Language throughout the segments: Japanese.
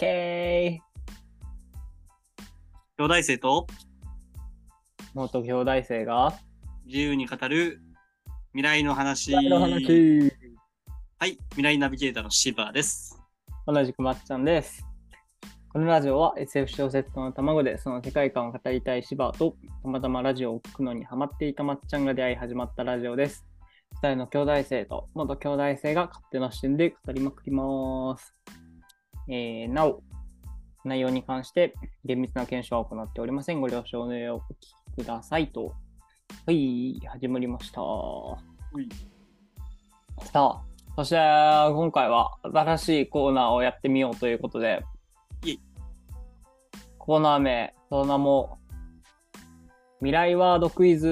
OK! 兄弟生と？元兄弟生が？自由に語る未来の話。の話はい、未来ナビゲーターのシバです。同じくまっちゃんです。このラジオは SF 小説家の卵でその世界観を語りたい芝とたまたまラジオを聞くのにハマっていたまっちゃんが出会い始まったラジオです。二人の兄弟生と元兄弟生が勝手な視点で語りまくります。えー、なお、内容に関して厳密な検証は行っておりません。ご了承の上お聞きくださいと。はい、始まりました。いさあ、そして今回は新しいコーナーをやってみようということでイェイ、コーナー名、その名も、未来ワードクイズ。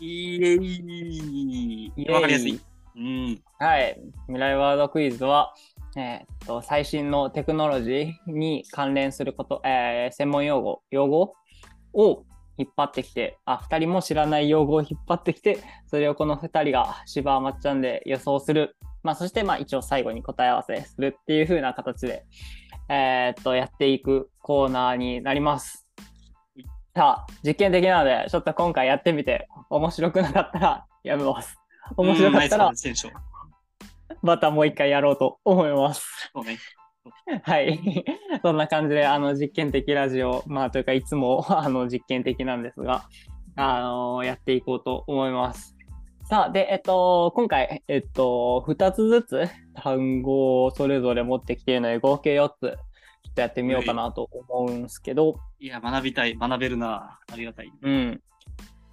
イエイイエイわかりやすい。うん。はい、未来ワードクイズは、えーっと最新のテクノロジーに関連すること、えー専門用語、用語を引っ張ってきて、あ、2人も知らない用語を引っ張ってきて、それをこの2人が芝まっちゃんで予想する。まあ、そしてまあ一応最後に答え合わせするっていう風な形で、えーっと、やっていくコーナーになります。さあ、実験的なので、ちょっと今回やってみて、面白くなかったらやめます。面白かったらうん。またもう一回やろうと思います。そうね。はい。そんな感じで、あの、実験的ラジオ、まあ、というか、いつも、あの、実験的なんですが、あのやっていこうと思います。さあ、で、えっと、今回、えっと、2つずつ単語をそれぞれ持ってきているので、合計4つ、ちょっとやってみようかなと思うんですけど、いや、学びたい。学べるな。ありがたい。うん。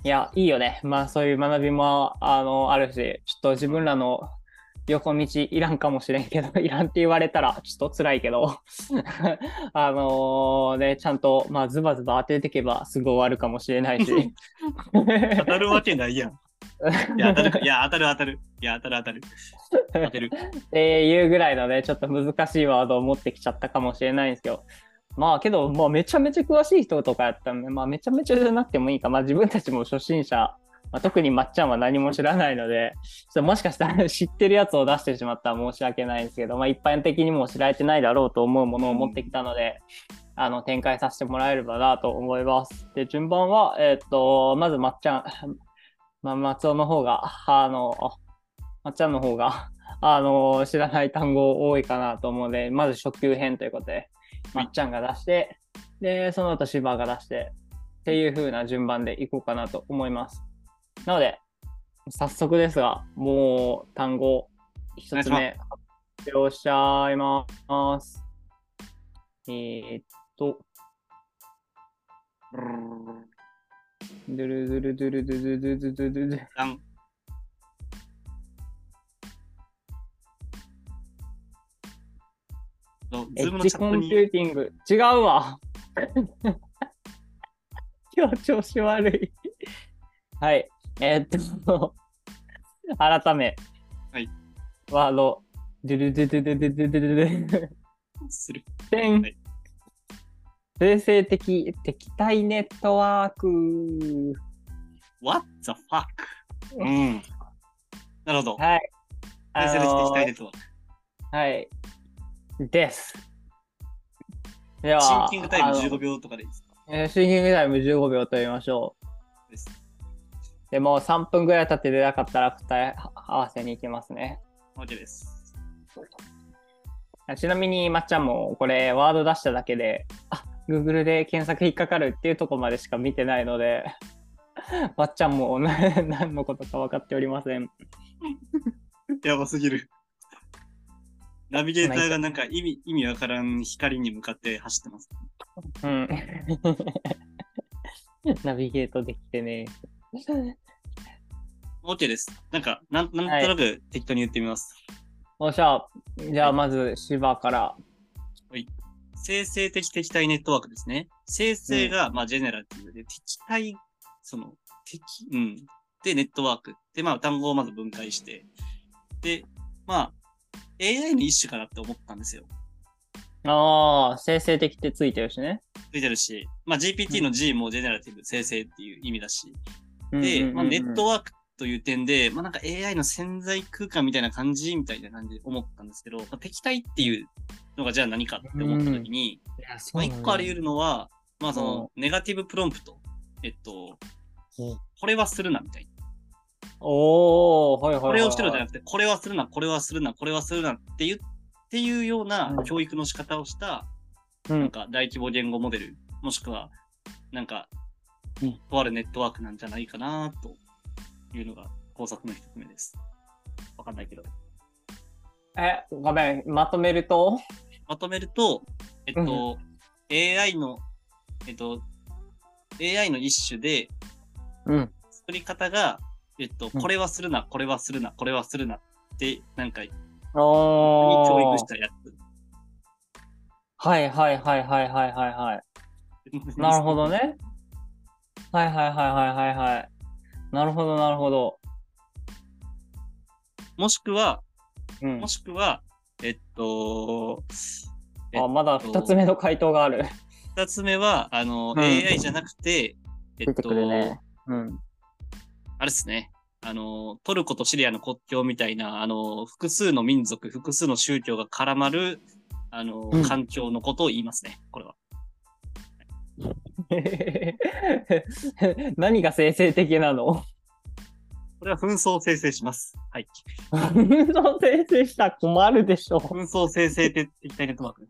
いや、いいよね。まあ、そういう学びも、あの、あるし、ちょっと自分らの横道いらんかもしれんけど、いらんって言われたら、ちょっと辛いけど、あのね、ちゃんと、まあ、ズバズバ当てていけば、すぐ終わるかもしれないし。当たるわけないやん。いや、当たるか。いや、当たる当たる。いや、当たる当たる。当てる。っていうぐらいのね、ちょっと難しいワードを持ってきちゃったかもしれないんですけど、まあけど、まあ、めちゃめちゃ詳しい人とかやったんで、まあめちゃめちゃじゃなくてもいいか、まあ自分たちも初心者、まあ、特にまっちゃんは何も知らないので、ちょっともしかしたら知ってるやつを出してしまったら申し訳ないんですけど、まあ一般的にも知られてないだろうと思うものを持ってきたので、あの展開させてもらえればなと思います。で、順番は、えっ、と、まずまっちゃん、まあ、松尾の方が、あの、まっちゃんの方が、あの知らない単語多いかなと思うので、まず初級編ということで、まっちゃんが出して、で、その後芝が出して、っていう風な順番でいこうかなと思います。なので、早速ですが、もう単語一つお願目発表しちゃいます。えー、っと、ドゥルドゥルドゥルドゥルドゥルドゥルドゥルエッジコンピューティング。違うわ。今日調子悪い。はい。えーっと、改め。はい。ワード。ドゥルドゥドゥドゥドゥドゥドゥドゥする。てんはい生成的敵対ネットワーク。What the fuck? うん。なるほど。はい。生のの敵対ですわ。はい。です。では、シンキングタイムあの15秒とかでいいですか？えーシンキングタイム15秒と言いましょう。です。でもう3分ぐらい経って出なかったら答え合わせに行きますね。OK です。ちなみにまっちゃんもこれワード出しただけで、あ Google で検索引っかかるっていうところまでしか見てないので、まっちゃんもな 何のことか分かっておりません。やばすぎる。ナビゲーターがなんか意味意味わからん光に向かって走ってます。うん。ナビゲートできてね。OK です。なんか、なんなんとなく適当に言ってみます。おっしゃ、じゃあまず芝から。生成的敵対ネットワークですね。生成が、まあ、ジェネラティブで、敵対、その、敵、うん。で、ネットワーク。で、まあ、単語をまず分解して。で、まあ、AI の一種かなって思ったんですよ。ああ、生成的ってついてるしね。ついてるし、まあ、GPT の G もジェネラティブ、生成っていう意味だし。うんうんうんうで、んまあ、ネットワークっという点で、まあなんか AI の潜在空間みたいな感じみたいな感じで思ったんですけど、まあ、敵対っていうのがじゃあ何かって思った時に、いや、そまあ一個あり得る。るのは、まあそのネガティブプロンプト。えっと、これはするなみたいな。おー、はいはいはいはい。これをしてるじゃなくて、これはするな、これはするな、これはするなっていう、っていうようなうん教育の仕方をした、うん。なんか大規模言語モデル、もしくは、なんかうん、とあるネットワークなんじゃないかな、というのが考察の一つ目です。わかんないけど。え、ごめん、まとめると、まとめると、えっと、AI の、えっと、AI の一種で、うん。作り方が、えっと、うんこれはするな、これはするな、これはするなって、なんか。教育したやつ。はいはいはいはいはいはいはい。なるほど。ね。はいはいはいはいはいはい。なるほどなるほど。もしくは、うんも。しくは、えっと、えあ、まだ二つ目の回答がある。二つ目は、あの、うん AI じゃなくて、え出てくるね。うん。あれですね。あの、トルコとシリアの国境みたいな、あの、複数の民族、複数の宗教が絡まる、あの、うん環境のことを言いますね。これは。何が生成的なの？これは紛争を生成します。はい。運動生成したら困るでしょ。紛争生成的対ネットワーク。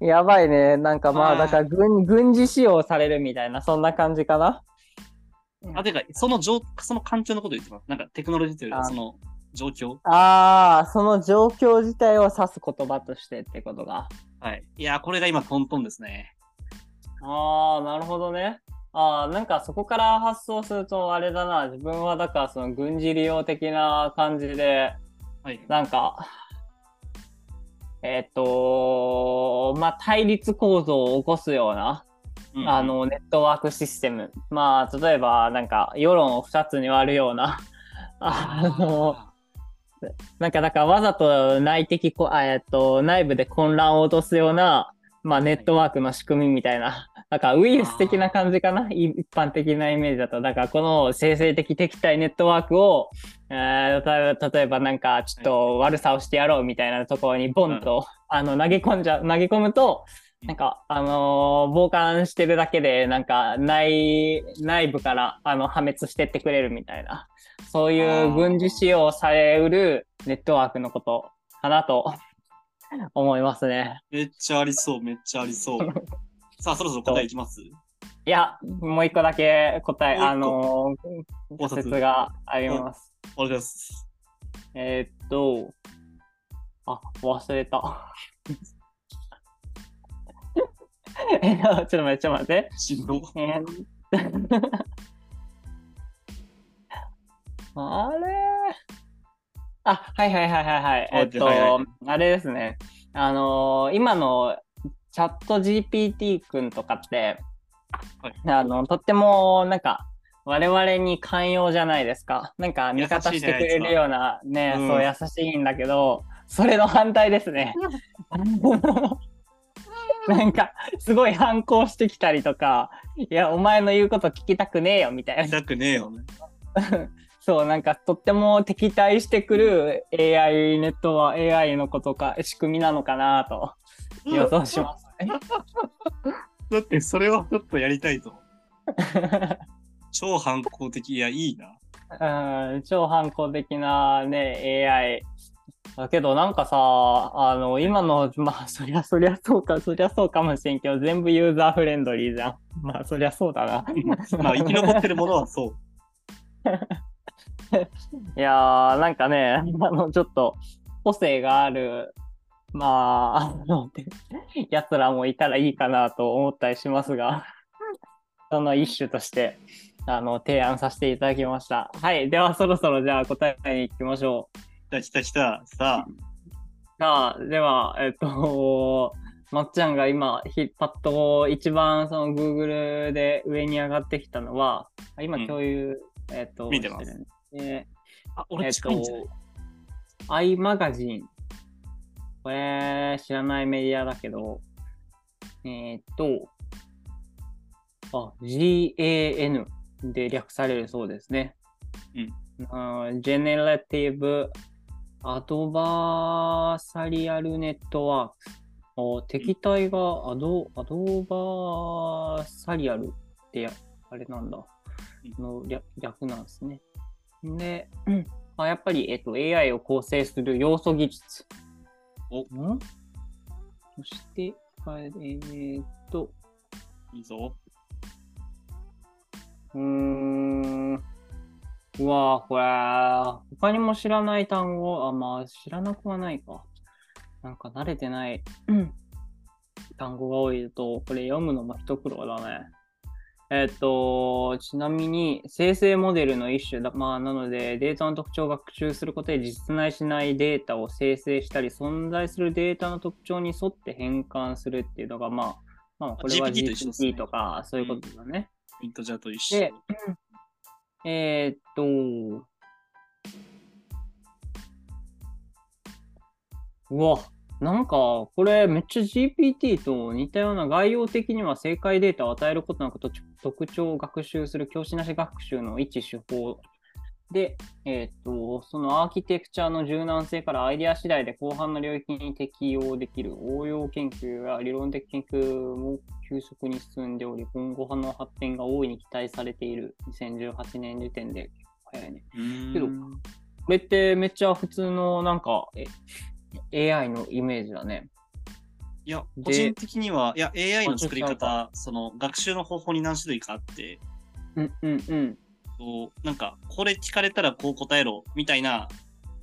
やばいね。なんかまあ、だから軍軍事使用されるみたいな、そんな感じかな？あ、てか、その状、その環境のことを言ってます。なんかテクノロジーというよりは、あその状況。ああ、その状況自体を指す言葉としてってことが。はい。いやー、これが今トントンですね。ああ、なるほどね。ああ、なんかそこから発想するとあれだな。自分はだからその軍事利用的な感じで、はい。なんか、えっ、と、まあ、対立構造を起こすような、うんあ、の、ネットワークシステム。まあ、例えば、なんか、世論を2つに割るような、あの、なんか、だからわざと内的こ、あえっと、内部で混乱を落とすような、まあ、ネットワークの仕組みみたいな、なんかウイルス的な感じかな、い一般的なイメージだと。だから、この生成的敵対ネットワークを、えー例えば例えばなんか、ちょっと悪さをしてやろうみたいなところに、ボンと、あの、投げ込んじゃ、投げ込むと、なんか、あのー傍観してるだけで、なんか、内、内部から、あの、破滅してってくれるみたいな、そういう軍事使用されうるネットワークのことかなと 思いますね。めっちゃありそう、めっちゃありそう。さあ、そろそろ答えいきます？いや、もう一個だけ答え、あのー、仮説があります。お願いします。えーっと、あ、忘れた。え、ちょっと待って、ちょっと待って。しんど。えーあれあ、はいはいはいはいはい。えっと、はいはあれですね。あのー今のチャット GPT 君とかって、はいあの、とってもなんか、我々に寛容じゃないですか。なんか味方してくれるようなね、うんそう優しいんだけど、それの反対ですね。なんか、すごい反抗してきたりとか、いや、お前の言うこと聞きたくねえよ、みたいな。痛くねえよね。そう、なんか、とっても敵対してくる AI ネットは AI のことか、仕組みなのかなと予想しますね。だって、それはちょっとやりたいと。超反抗的。いや、いいな。うん、超反抗的なね、AI。だけどなんかさ、あの、今の、まあ、そりゃそりゃそうか、そりゃそうかもしれんけど、全部ユーザーフレンドリーじゃん。まあ、そりゃそうだな。まあ、生き残ってるものはそう。いやー、なんかね、あの、ちょっと、個性がある、まあ、あの、奴らもいたらいいかなと思ったりしますが、その一種として、あの、提案させていただきました。はい。では、そろそろじゃあ答えに行きましょう。来た来た来た。さあ、さあ、では、えっと、まっちゃんが今、ひパッと一番その Google で上に上がってきたのは、あ今うん共有、えっと、見てますしてるね。あ、え俺っ近いんじゃない、と、i マガジン。これ、知らないメディアだけど、えーっと、あ、GAN、で略されるそうですね。うん。ジェネラティブアドバーサリアルネットワークス。お敵対がアドアドバーサリアルってや、あれなんだ。の略略なんですね。で、あ、やっぱり、えっと、AI を構成する要素技術。おんそして、えーっと、いいぞ。うーん。うわぁ、これ、他にも知らない単語、あ、まあ、知らなくはないか。なんか慣れてないうん単語が多いと、これ読むのも一苦労だね。えっと、ちなみに、生成モデルの一種だ。まあ、なので、データの特徴を学習することで実在しないデータを生成したり、存在するデータの特徴に沿って変換するっていうのが、まあ、まあ、これは GPT とか、そういうことだね。ミントジャーと一緒で。えーっと、うわ、なんか、これめっちゃ GPT と似たような概要的には正解データを与えることなく特徴を学習する教師なし学習の一手法で、えーっと、そのアーキテクチャの柔軟性からアイデア次第で広範な領域に適用できる応用研究や理論的研究も急速に進んでおり、今後派の発展が大いに期待されている2018年時点で早いね。けどこれってめっちゃ普通のなんかえ AI のイメージだね。いや、で個人的には、いや、AI の作り方、その学習の方法に何種類かあって、うんうんうん。こうなんか、これ聞かれたらこう答えろ、みたいな、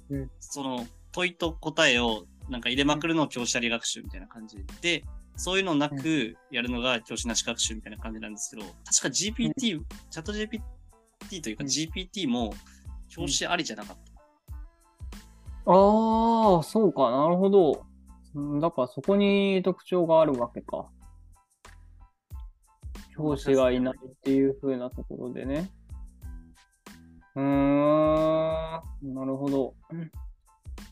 うんその問いと答えをなんか入れまくるのを教師あり学習みたいな感じで、そういうのなくやるのが教師なし学習みたいな感じなんですけど、確か GPT、チャット GPT というかうん GPT も教師ありじゃなかった。ああ、そうか、なるほど。うんだからそこに特徴があるわけか。教師がいないっていう風なところでね。うーん、なるほど。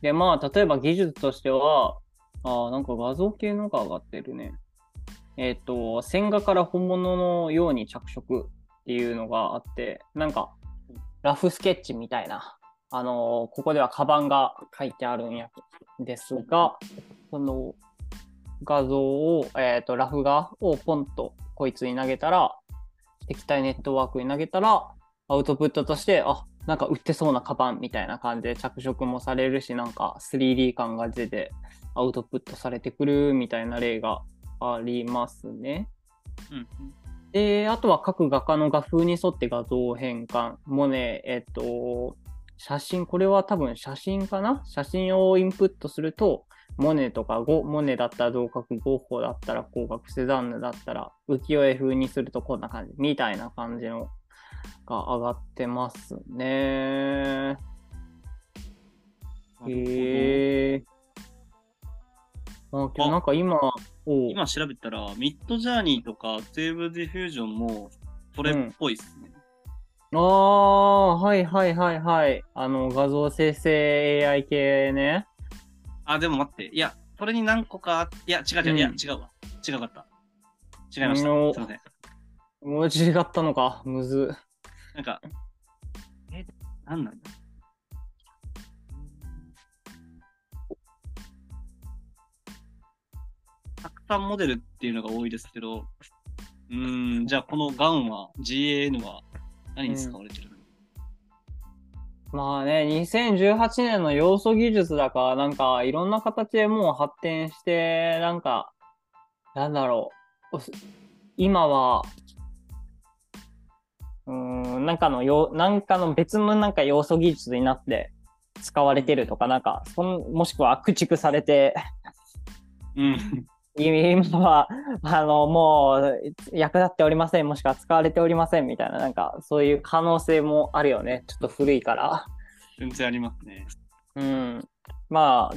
で、まあ、例えば技術としては、ああ、なんか画像系のが上がってるね。えっ、と、線画から本物のように着色っていうのがあって、なんか、ラフスケッチみたいな。あのここではカバンが書いてあるんやですが、その画像を、えっ、と、ラフ画をポンとこいつに投げたら、敵対ネットワークに投げたら、アウトプットとして、あ、なんか売ってそうなカバンみたいな感じで着色もされるし、なんか 3D 感が出てアウトプットされてくるみたいな例がありますね。うんで、あとは各画家の画風に沿って画像を変換。モネ、えっと、写真、これは多分写真かな？写真をインプットすると、モネとかゴ、モネだったら同角、ゴッホだったら光学、セザンヌだったら浮世絵風にするとこんな感じ、みたいな感じのが上がってますね。へえ。あ、けどなんか今、今調べたら、ミッドジャーニーとかテーブルディフュージョンもこれっぽいですね。ああ、はいはいはいはい。あの、画像生成 AI 系ね。あ、でも待って。いや、それに何個かあ、いや、違う違う、いや、うん違うわ。違うかった。違いました。うんすいません。もう違ったのか、むず。なんか、え、なんなんだ？たくさんモデルっていうのが多いですけど、うん、じゃあこのガンは、GAN は何に使われてるの、まあね、2018年の要素技術だから、なんかいろんな形でもう発展して、なんか、なんだろう。今は、うーん、なんかのよ、なんかの別のなんか要素技術になって使われてるとか、なんか、そんもしくは駆逐されて、うん。今は、あの、もう役立っておりません、もしくは使われておりませんみたいな、なんかそういう可能性もあるよね。ちょっと古いから。全然ありますね。うん。まあ、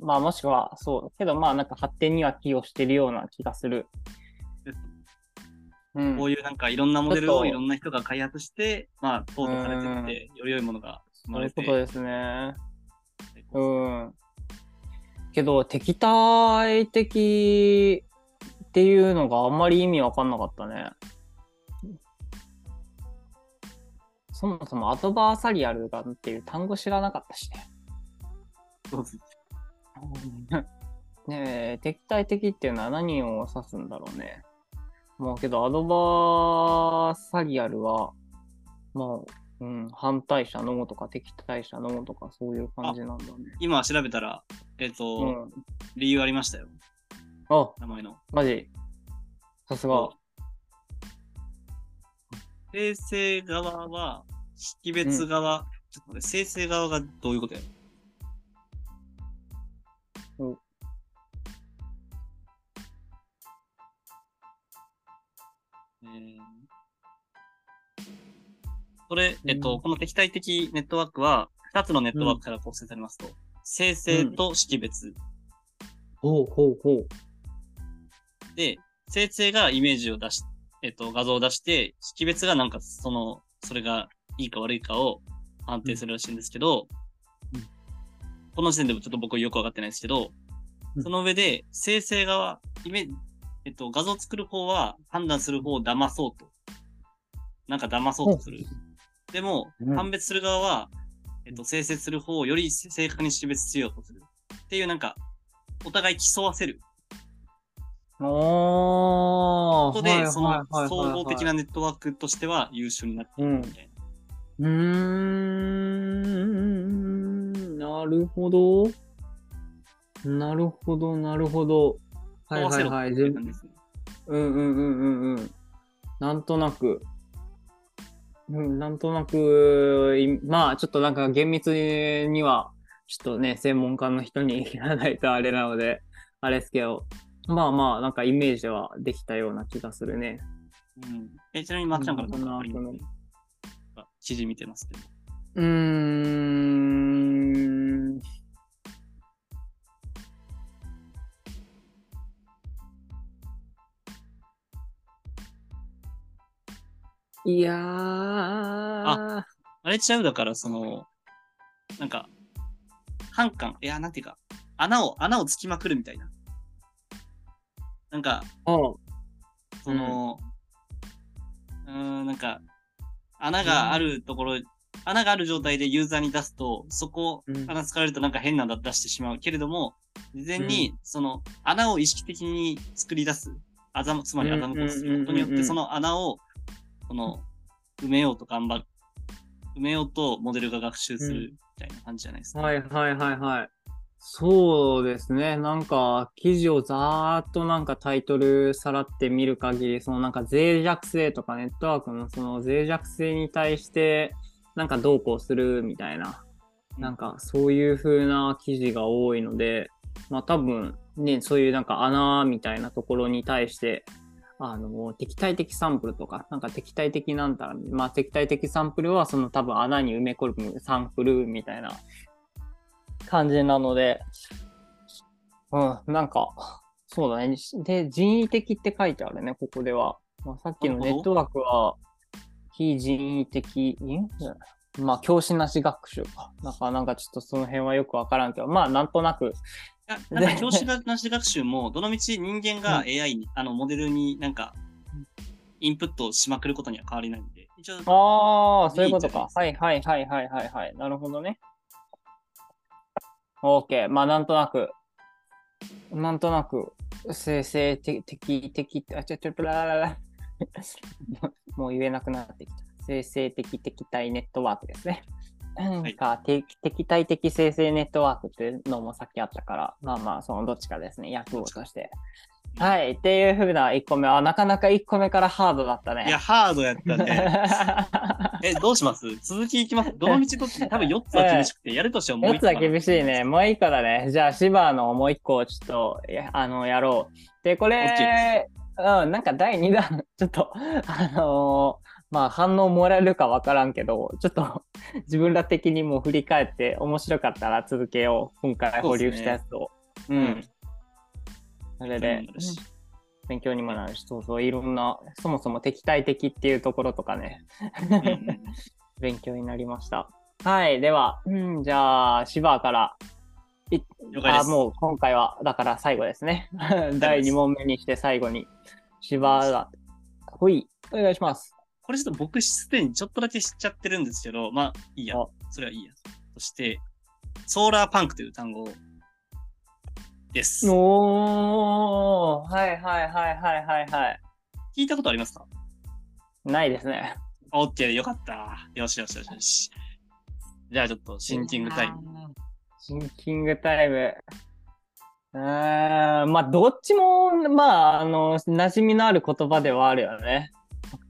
まあもしくはそう。けどまあなんか発展には寄与してるような気がする。うん。こういうなんかいろんなモデルをいろんな人が開発して、まあ、淘汰されてって、より良いものが生そういうまれて。ことですね。うん。けど、敵対的っていうのがあんまり意味わかんなかったね。そもそもアドバーサリアルがっていう単語知らなかったしね。そうです ねえ、敵対的っていうのは何を指すんだろうね。もうけど、アドバーサリアルは、まあ、うん、反対者のとか敵対者のとかそういう感じなんだね。今調べたら、えっ、と、うん。理由ありましたよ。あ、名前の。マジ？さすが。生成側は、識別側、ちょっと待って、生成側がどういうことや？おえーこれ、えっと、うん。この敵対的ネットワークは、2つのネットワークから構成されますと、生成と識別。ほうほうほう。で、生成がイメージを出し、えっと、画像を出して、識別がなんかその、それがいいか悪いかを判定するらしいんですけど、うん。この時点でもちょっと僕よくわかってないですけど、うん。その上で、生成側、イメえっと、画像を作る方は判断する方を騙そうと。なんか騙そうとする。でも、うん判別する側は、えっと、生成する方をより正確に識別しようとする。っていうなんか、お互い競わせる。おー。ことで、その総合的なネットワークとしては優秀になっているみたいな。うーん、なるほど。なるほど、なるほど。はいはいはい。っていう自感じですね。うんうんうんうんうん。なんとなく、うん、なんとなく、いまあちょっとなんか厳密には、ちょっとね、専門家の人に聞かないとあれなので、あれですけど、まあまあ、なんかイメージはできたような気がするね。うん。え、ちなみにまっちゃんからなんかありますうん事見てますけど。うーん。いやー。あれちゃうだから、その、なんか、半感、いや、なんていうか、穴を、穴をつきまくるみたいな。なんか、おその、うーん、なんか、穴があるところ、穴がある状態でユーザーに出すと、そこうん、穴使われるとなんか変なの出してしまう。けれども、事前に、その、穴を意識的に作り出す、あざむ、つまりあざむこすることによって、うんうんうんうん。その穴を、この、埋めようと頑張る。埋めようとモデルが学習するみたいな感じじゃないですか。はいはいはいはい。そうですね。なんか、記事をざーっとなんかタイトルさらって見る限り、そのなんか脆弱性とかネットワークのその脆弱性に対して、なんかどうこうするみたいな、なんかそういう風な記事が多いので、まあ多分ね、そういうなんか穴みたいなところに対して、あの、敵対的サンプルとか、なんか敵対的なんだら、まあ敵対的サンプルはその多分穴に埋め込むサンプルみたいな感じなので、うん、なんか、そうだね。で、人為的って書いてあるね、ここでは。まあ、さっきのネットワークは、非人為的、ん？まあ、教師なし学習か。なんか、なんかちょっとその辺はよくわからんけど、まあ、なんとなく、いや、なんか教師がなし学習も、どのみち人間が AI に、あの、モデルになんか、インプットしまくることには変わりないんで、一応、ああ、そういうことか。いはいはいはいはいはいはい。なるほどね。OK。まあ、なんとなく、なんとなく、生成的、的、的、あ、ちょ、ちょ、ちょ、ららら。もう言えなくなってきた。生成的敵対ネットワークですね。なんか、敵敵対的生成ネットワークっていうのもさっきあったから、まあまあ、そのどっちかですね、訳語として。はい。っていうふうな1個目は、なかなか1個目からハードだったね。いや、ハードやったね。え、どうします？続きいきます？どのみちどっち多分4つは厳しくて、やるとしてももう4 1つは厳しいね。もう一個だね。じゃあ、シバのもう一個をちょっと、やあの、やろう。で、これ、うん、なんか第2弾、ちょっと、あのーまあ反応もらえるかわからんけど、ちょっと 自分ら的にも振り返って面白かったら続けよう。今回保留したやつを。う,、うんん。それで勉強にもなるし、そうそう、いろんな、そもそも敵対的っていうところとかね、勉強になりました。はい、では、うん、じゃあ、シバからあ。もう今回は、だから最後ですね。第2問目にして最後に、芝が、ほい、お願いします。これちょっと僕すでにちょっとだけ知っちゃってるんですけど、まあいいやあ。それはいいや。そして、ソーラーパンクという単語です。おー、はいはいはいはいはいはい。聞いたことありますか？ないですね。オッケーでよかった。よしよしよしよし。じゃあちょっとシンキングタイム。ム。シンキングタイム。うーん、まあ、どっちも、まあ、あの、馴染みのある言葉ではあるよね。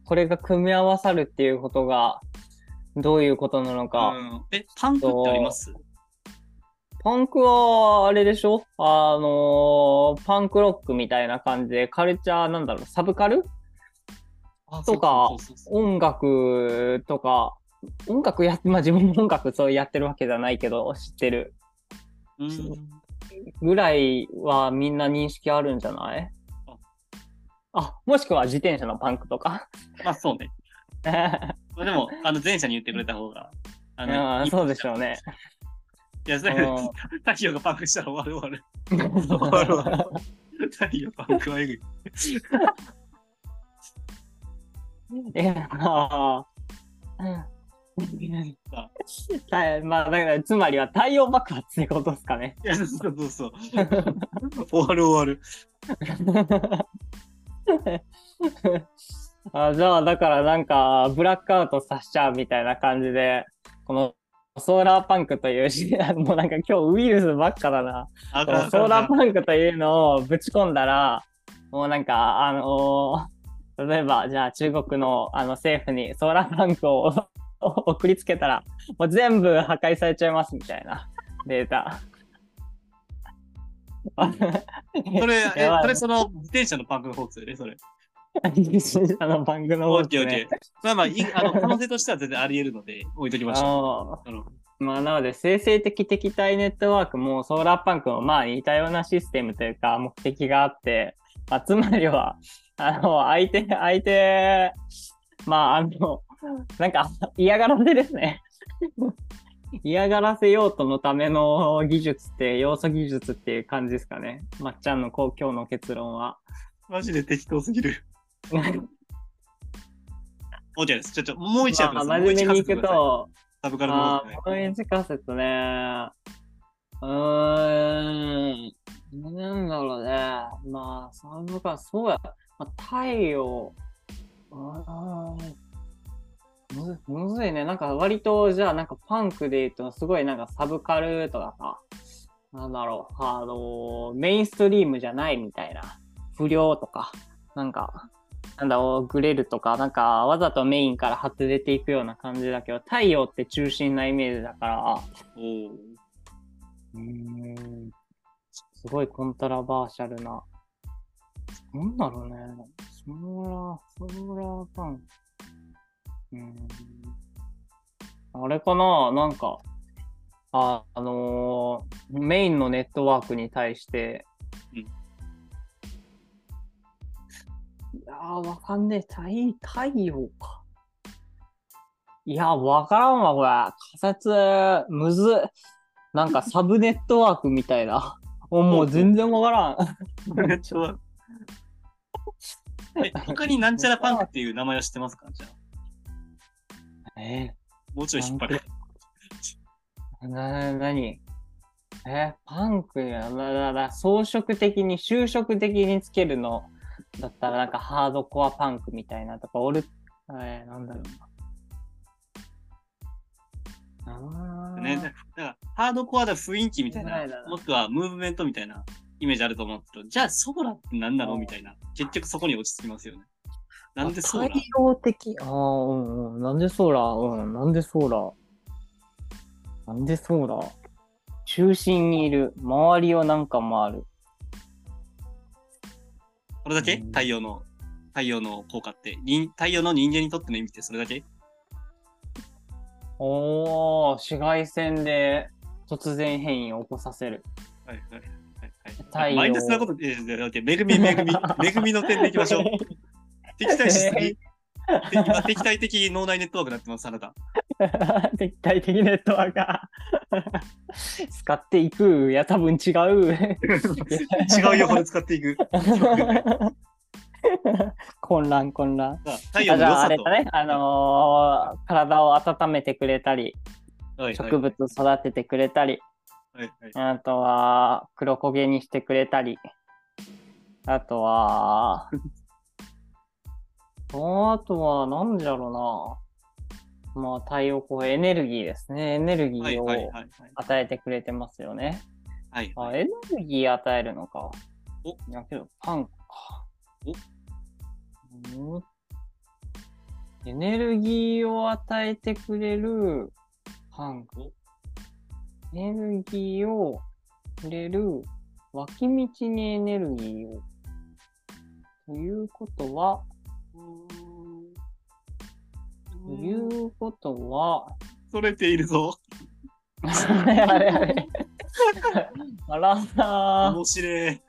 これが組み合わさるっていうことが、どういうことなのか。うん、え、パンクってあります？パンクは、あれでしょ？あのパンクロックみたいな感じで、カルチャー、なんだろう、サブカル？あとか音楽とか、音楽や、まあ自分も音楽そうやってるわけじゃないけど、知ってる。うん。ぐらいはみんな認識あるんじゃない？あ、もしくは自転車のパンクとか。まあそうね。まあでも、あの前者に言ってくれた方が。あいいうんそうでしょうね。いや、それうん太陽がパンクしたら終わる終わる。終わる終わる。太陽パンクはえぐい。いや、まあ、うんたまあ、だから、つまりは太陽爆発ってことですかね。いや、そうそうそう。終わる終わる。あじゃあ、だからなんか、ブラックアウトさせちゃうみたいな感じで、このソーラーパンクというし、もうなんか今日ウイルスばっかだな。ソーラーパンクというのをぶち込んだら、もうなんか、あの例えば、じゃあ中国のあの政府にソーラーパンクを 送りつけたら、もう全部破壊されちゃいますみたいなデータ。それ、えそれその自転車のパンクの方ですよね、それ。あの番組のオ方ですッケーオッケーね。。まあまあ、いあの可能性としては全然あり得るので、置いときましょあう。まあ、なので、生成的敵対ネットワークもソーラーパンクもまあ似たようなシステムというか目的があって、まあ、つまりは、あの、相手、相手、まあ、あの、なんか嫌がらせですね。嫌がらせ用途のための技術って、要素技術っていう感じですかね。まっちゃんの今日の結論は。マジで適当すぎる。オッケーです。ちょ、ちょ、もう一やりまあ。真面目にいくと、サブカルのねあ、これ近せとね、うーん、なんだろうね。まあ、サブが、そうや、まあ、太陽、うーん、むずむずいね。なんか割と、じゃあなんかパンクで言うと、すごいなんかサブカルとかさ、なんだろう、あの、メインストリームじゃないみたいな、不良とか、なんか、なんだろう、グレルとか、なんかわざとメインから外れていくような感じだけど、太陽って中心なイメージだから、うーん、すごいコントラバーシャルな。なんだろうね。ソーラー、ソーラーパン。うーん。あれかな？なんか、あ、あのーメインのネットワークに対して、うんいやー、わかんねえ。太太陽か。いや、わからんわ、これ。仮説、むずっ。なんか サブネットワークみたいな。おもう全然わからん。めっちゃえ、他になんちゃらパンクっていう名前を知ってますか？じゃあ。えもうちょい引っ張る。ー、な、な にえ？ーパンクや、だ、だ、だ、装飾的に、就職的につけるのだったら、なんかハードコアパンクみたいなとか、俺、えー、なんだろうな。あーね、だだから、ハードコアな雰囲気みたいなもしくはムーブメントみたいなイメージあると思うけど、じゃあソーラって何なのみたいな。結局そこに落ち着きますよね。なんでソーラ太陽的、ああ、うんうん。なんでソーラーうん。なんでソーラーなんでソーラー中心にいる。周りをなんか回る。これだけ？うん太陽の、太陽の効果って、人太陽の人間にとっての意味ってそれだけ？おー、紫外線で突然変異を起こさせる。はいはいはい太陽はい。マイナスなこと、えー、だって恵み恵み、恵 みの点でいきましょう。敵対しすぎ。今 敵対的脳内ネットワークになってます、あなた。敵対的ネットワークが使っていく。いや、多分違う。違う用法で使っていく。混乱混乱。が太陽の良さと。れだね、あのー体を温めてくれたり、はいはい植物育ててくれたり、はいはいあとは黒焦げにしてくれたり、あとは、あとは何じゃろうな。まあ太陽光エネルギーですね。エネルギーをはいはいはいはい。与えてくれてますよね。はいあ、エネルギー与えるのか。おいやけど、パンか。おエネルギーを与えてくれるパンク。エネルギーをくれる脇道にエネルギーを。ということは、ということは、それているぞ。あれあれあれ。あらな面白い。ぁ。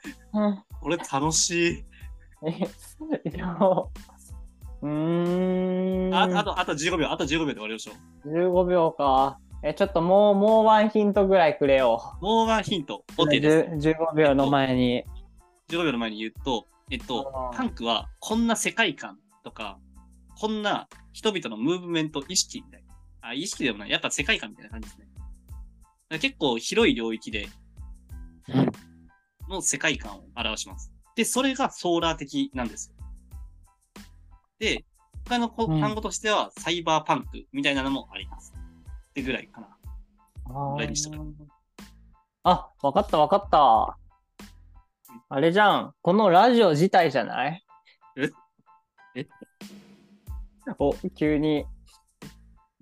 俺楽しい。えいやうーん。ああと、あと15秒、あと15秒で終わりましょう。15秒か。え、ちょっともう、もうワンヒントぐらいくれよ。もうワンヒント。OK です。じゅ15秒の前に。15秒の前に言うと、えっとあ、ーパンクはこんな世界観とか、こんな人々のムーブメント意識みたいな。あ、意識でもない。やっぱ世界観みたいな感じですね。結構広い領域での世界観を表します。で、それがソーラー的なんですよ。で、他の単語としてはサイバーパンクみたいなのもあります。ってぐらいかな。あ何してたあ、わかったわかった。あれじゃん。このラジオ自体じゃない？え？え？お、急に。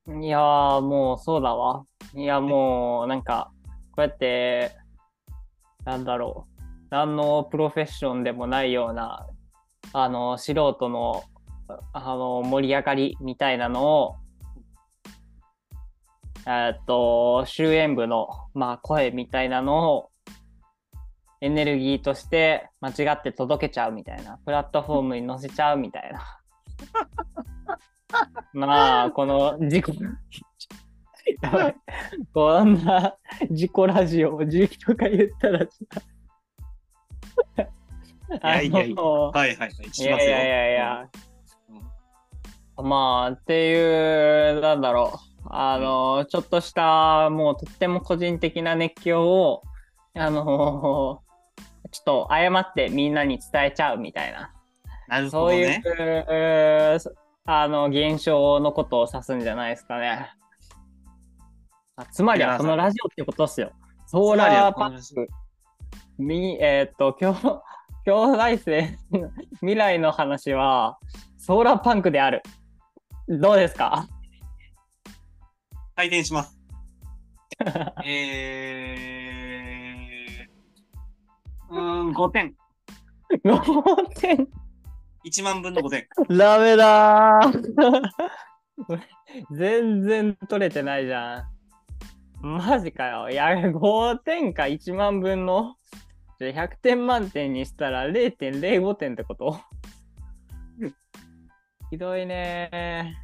いやー、もうそうだわ。いや、もう、なんか、こうやって、なんだろう。何のプロフェッションでもないような、あの、素人の、あの、盛り上がりみたいなのを、えーっと、終焉部の、まあ、声みたいなのを、エネルギーとして間違って届けちゃうみたいな、プラットフォームに載せちゃうみたいな。まあ、この事故、こんな事故ラジオを10とか言ったらさ、いやいやいやはいはいはい。ますよ。やいやいやいや、まあ、っていう、なんだろう、あの、ちょっとした、もうとっても個人的な熱狂を、あの、ちょっと誤ってみんなに伝えちゃうみたいな、なるほそういう、あの、現象のことを指すんじゃないですかね。あつまりはこのラジオってことっすよ。ソーラーパンク。み、えーっと、今日、兄弟生、未来の話は、ソーラーパンクである。どうですか？回転します。えー、うーん、5点。?5 点1万分の5点。ダメだー 全然取れてないじゃん。マジかよ。いや、5点か1万分の。じゃあ100点満点にしたら0.05点ってこと？ひどいね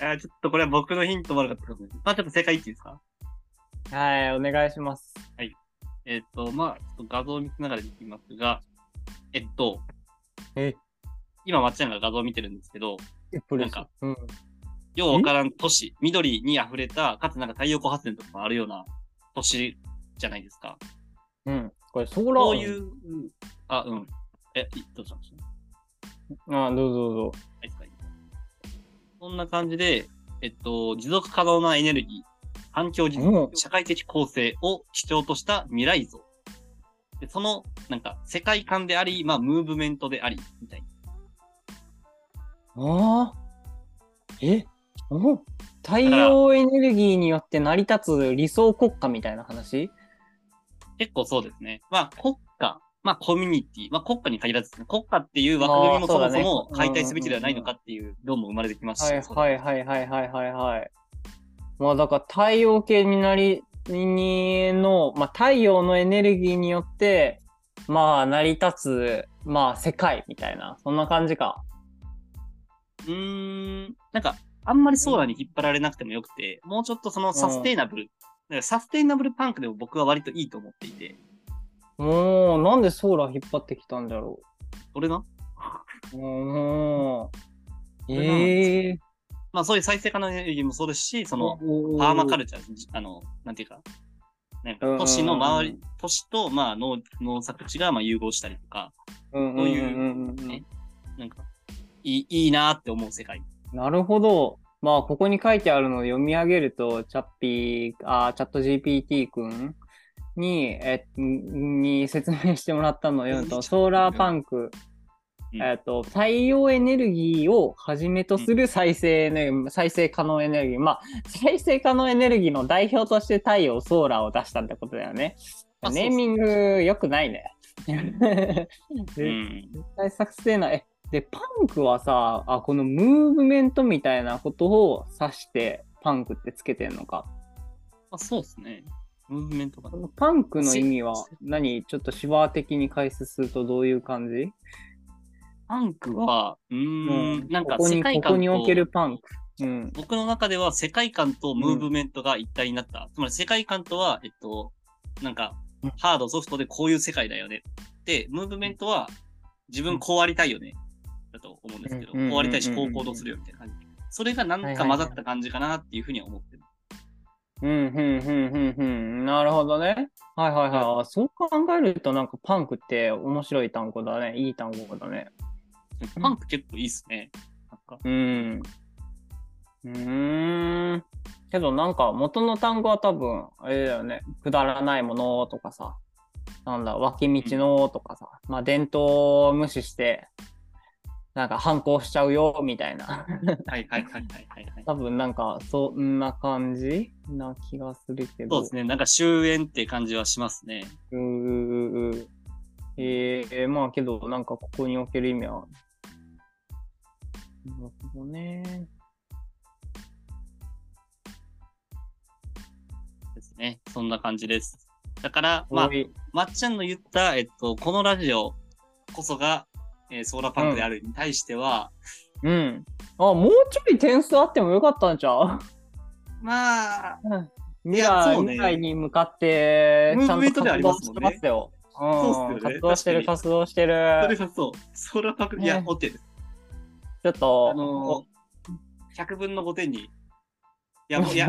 あーちょっとこれは僕のヒント悪かったかも。まあちょっと正解言っていいですか？ー。はい、お願いします。えっと、まあちょっと画像を見せながらいきますが、えっと、え今、まっちゃんが画像を見てるんですけど、プなんか、うん。ようわからん都市、緑に溢れた、かつなんか太陽光発電とかもあるような都市じゃないですか。うん。これ、ソーラー。こういう、あ、うん。え、いどうしたんですかあ、どうぞどうぞ。はいはいこんな感じで、えっと、持続可能なエネルギー、環境持うん続、社会的構成を基調とした未来像。でその、なんか、世界観であり、まあ、ムーブメントであり、みたいな。ああ。え？お？太陽エネルギーによって成り立つ理想国家みたいな話？結構そうですね。まあ、国家、まあ、コミュニティ、まあ、国家に限らずですね、国家っていう枠組みもそもそも解体すべきではないのかっていう論も生まれてきますし。はいはいはいはいはいはいはい。まあだから太陽系になり、にの、まあ太陽のエネルギーによって、まあ成り立つ、まあ世界みたいな、そんな感じか。うーん、なんか、あんまりソーラーに引っ張られなくてもよくて、もうちょっとそのサステイナブル、だからサステイナブルパンクでも僕は割といいと思っていて、もう、なんでソーラー引っ張ってきたんだろ俺なおー。れがなんええまあそういう再生可能エネルギーもそうですし、その、パーマカルチャー、あの、なんていうか、なんかうん。うんうん都市の周り、都市と、まあ農、農作地がまあ融合したりとか、うんそういううんうん。うんね？なんか、いい、いいなって思う世界。なるほど。まあ、ここに書いてあるのを読み上げると、チャッピー、あチャット GPT 君に、え、に説明してもらったのを読むと、ソーラーパンク、うんえっと、太陽エネルギーをはじめとする再生エネルギー、再生可能エネルギー。まあ、再生可能エネルギーの代表として太陽、ソーラーを出したってことだよね。ネーミング良くないね。う絶ん。対作成な、え、で、パンクはさ、あ、このムーブメントみたいなことを指して、パンクってつけてんのか？あ、そうですね。ムーブメントがパンクの意味はせ何？ちょっと手話的に解説するとどういう感じ？パンクは、うーん、なんか世界観ここにおけと、るパンク。うん。僕の中では世界観とムーブメントが一体になった。つまり世界観とは、えっと、なんかうん、ハード、ソフトでこういう世界だよね。で、ムーブメントは、自分こうありたいよね。だと思うんですけど、うんこうありたいし、うんこう行動するよみたいな感じ。それがなんか混ざった感じかなっていうふうには思ってる。うん、うん、うん、うん、うん。なるほどね。はいはいはい。あそう考えるとなんかパンクって面白い単語だね。いい単語だね。パンク結構いいっすね。なんか、うん。うーん。けどなんか元の単語は多分、あれだよね。くだらないものとかさ。なんだ、脇道のとかさ。まあ伝統を無視して、なんか反抗しちゃうよみたいな。はいはいはいはいはい、はい。多分なんかそんな感じな気がするけど。そうですね。なんか終焉って感じはしますね。うーえー、まあけど、なんかここにおける意味は。なるほどね。ですね。そんな感じです。だから、まあまっちゃんの言った、えっと、このラジオこそが、えーソーラーパンクであるに対しては、うん。あ、もうちょい点数あってもよかったんちゃう？まあ、未来、ね未来に向かって、ちゃんと活動してますよ。そうっすよねん。活動してる、活動してる。それがそう、ソーラーパンク、いや、ね OK です。ちょっと、あのー、100分の5点に、いや、いや、いや、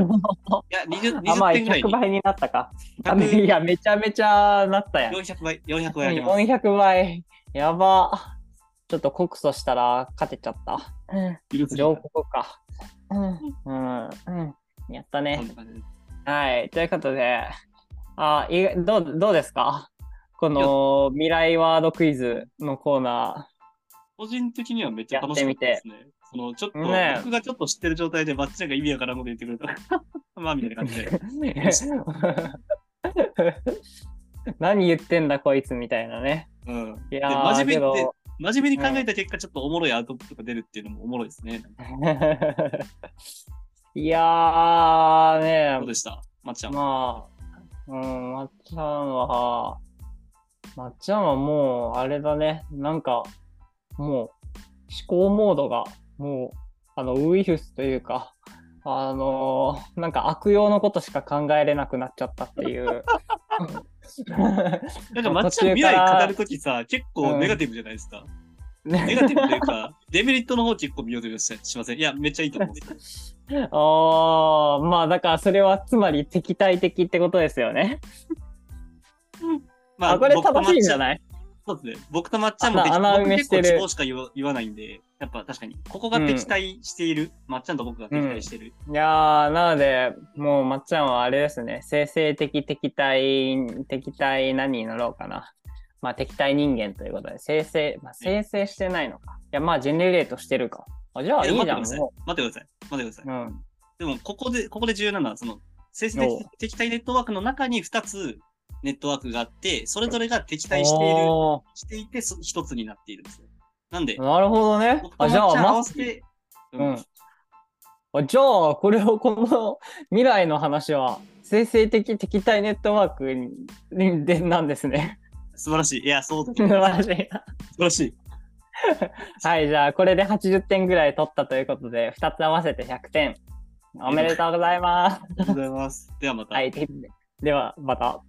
20, あ、まあ、20点ぐらい100に、倍になったか。あ100いや、めちゃめちゃなったやん。400倍、400倍あります。400倍。やば。ちょっと告訴したら勝てちゃった。うん。か。うん。うん。うん。やったね。はい。ということで、あいどうどうですか？この未来ワードクイズのコーナ個人的にはめっちゃ楽しかったですね。その、ちょっと、ね僕がちょっと知ってる状態で、バッチちゃんが意味わからんこと言ってくれたら、まあ、みたいな感じで。ー。何言ってんだこいつみたいなね。うん。いでや真面目ってど、真面目に考えた結果、ちょっとおもろいアウトプットが出るっていうのもおもろいですね。いやーねどうでした？まっちゃん。まあ、うん、まっちゃんは、まっちゃんはもう、あれだね、なんか、もう、思考モードが、もう、あの、ウイルスというか、あのーなんか悪用のことしか考えれなくなっちゃったっていう。なんか、まっちゃん未来語るときさ、結構うんネガティブじゃないですか？ねネガティブというか、デメリットの方結構見ようとししません。いや、めっちゃいいと思う。あーまあ、だからそれはつまり敵対的ってことですよね。まあ、これ正しいんじゃいない？そうですね。僕とまっちゃんも敵穴穴埋めしてるしか言わないんで、やっぱ確かに、ここが敵対している、まっちゃんと僕が敵対してる。いやー、なので、もう、まっちゃんはあれですね、生成的敵対、敵対何に乗ろうかな。まあ、敵対人間ということで、生成、まあ、生成してないのか。いや、まあ、ジェネレートしてるか。あじゃあ、いいじゃん、待ってくださいも。待ってください。待ってください。う。うん。でも、ここで、ここで重要なのは、その、生成おう敵対ネットワークの中に2つネットワークがあって、それぞれが敵対している、おしていて、そ一つになっているんですよ。なんでー、なるほどねあ、じゃあ、合まわせて、うん。あじゃあ、これを、この 未来の話は、生成的敵対ネットワークにでなんですね。素晴らしい。いや、そうだ。素晴らしい。素晴らしい。はい、じゃあ、これで80点ぐらい取ったということで、2つ合わせて100点。おめでとうございます。ありがとうございます。ではまた。はい、ででは、また。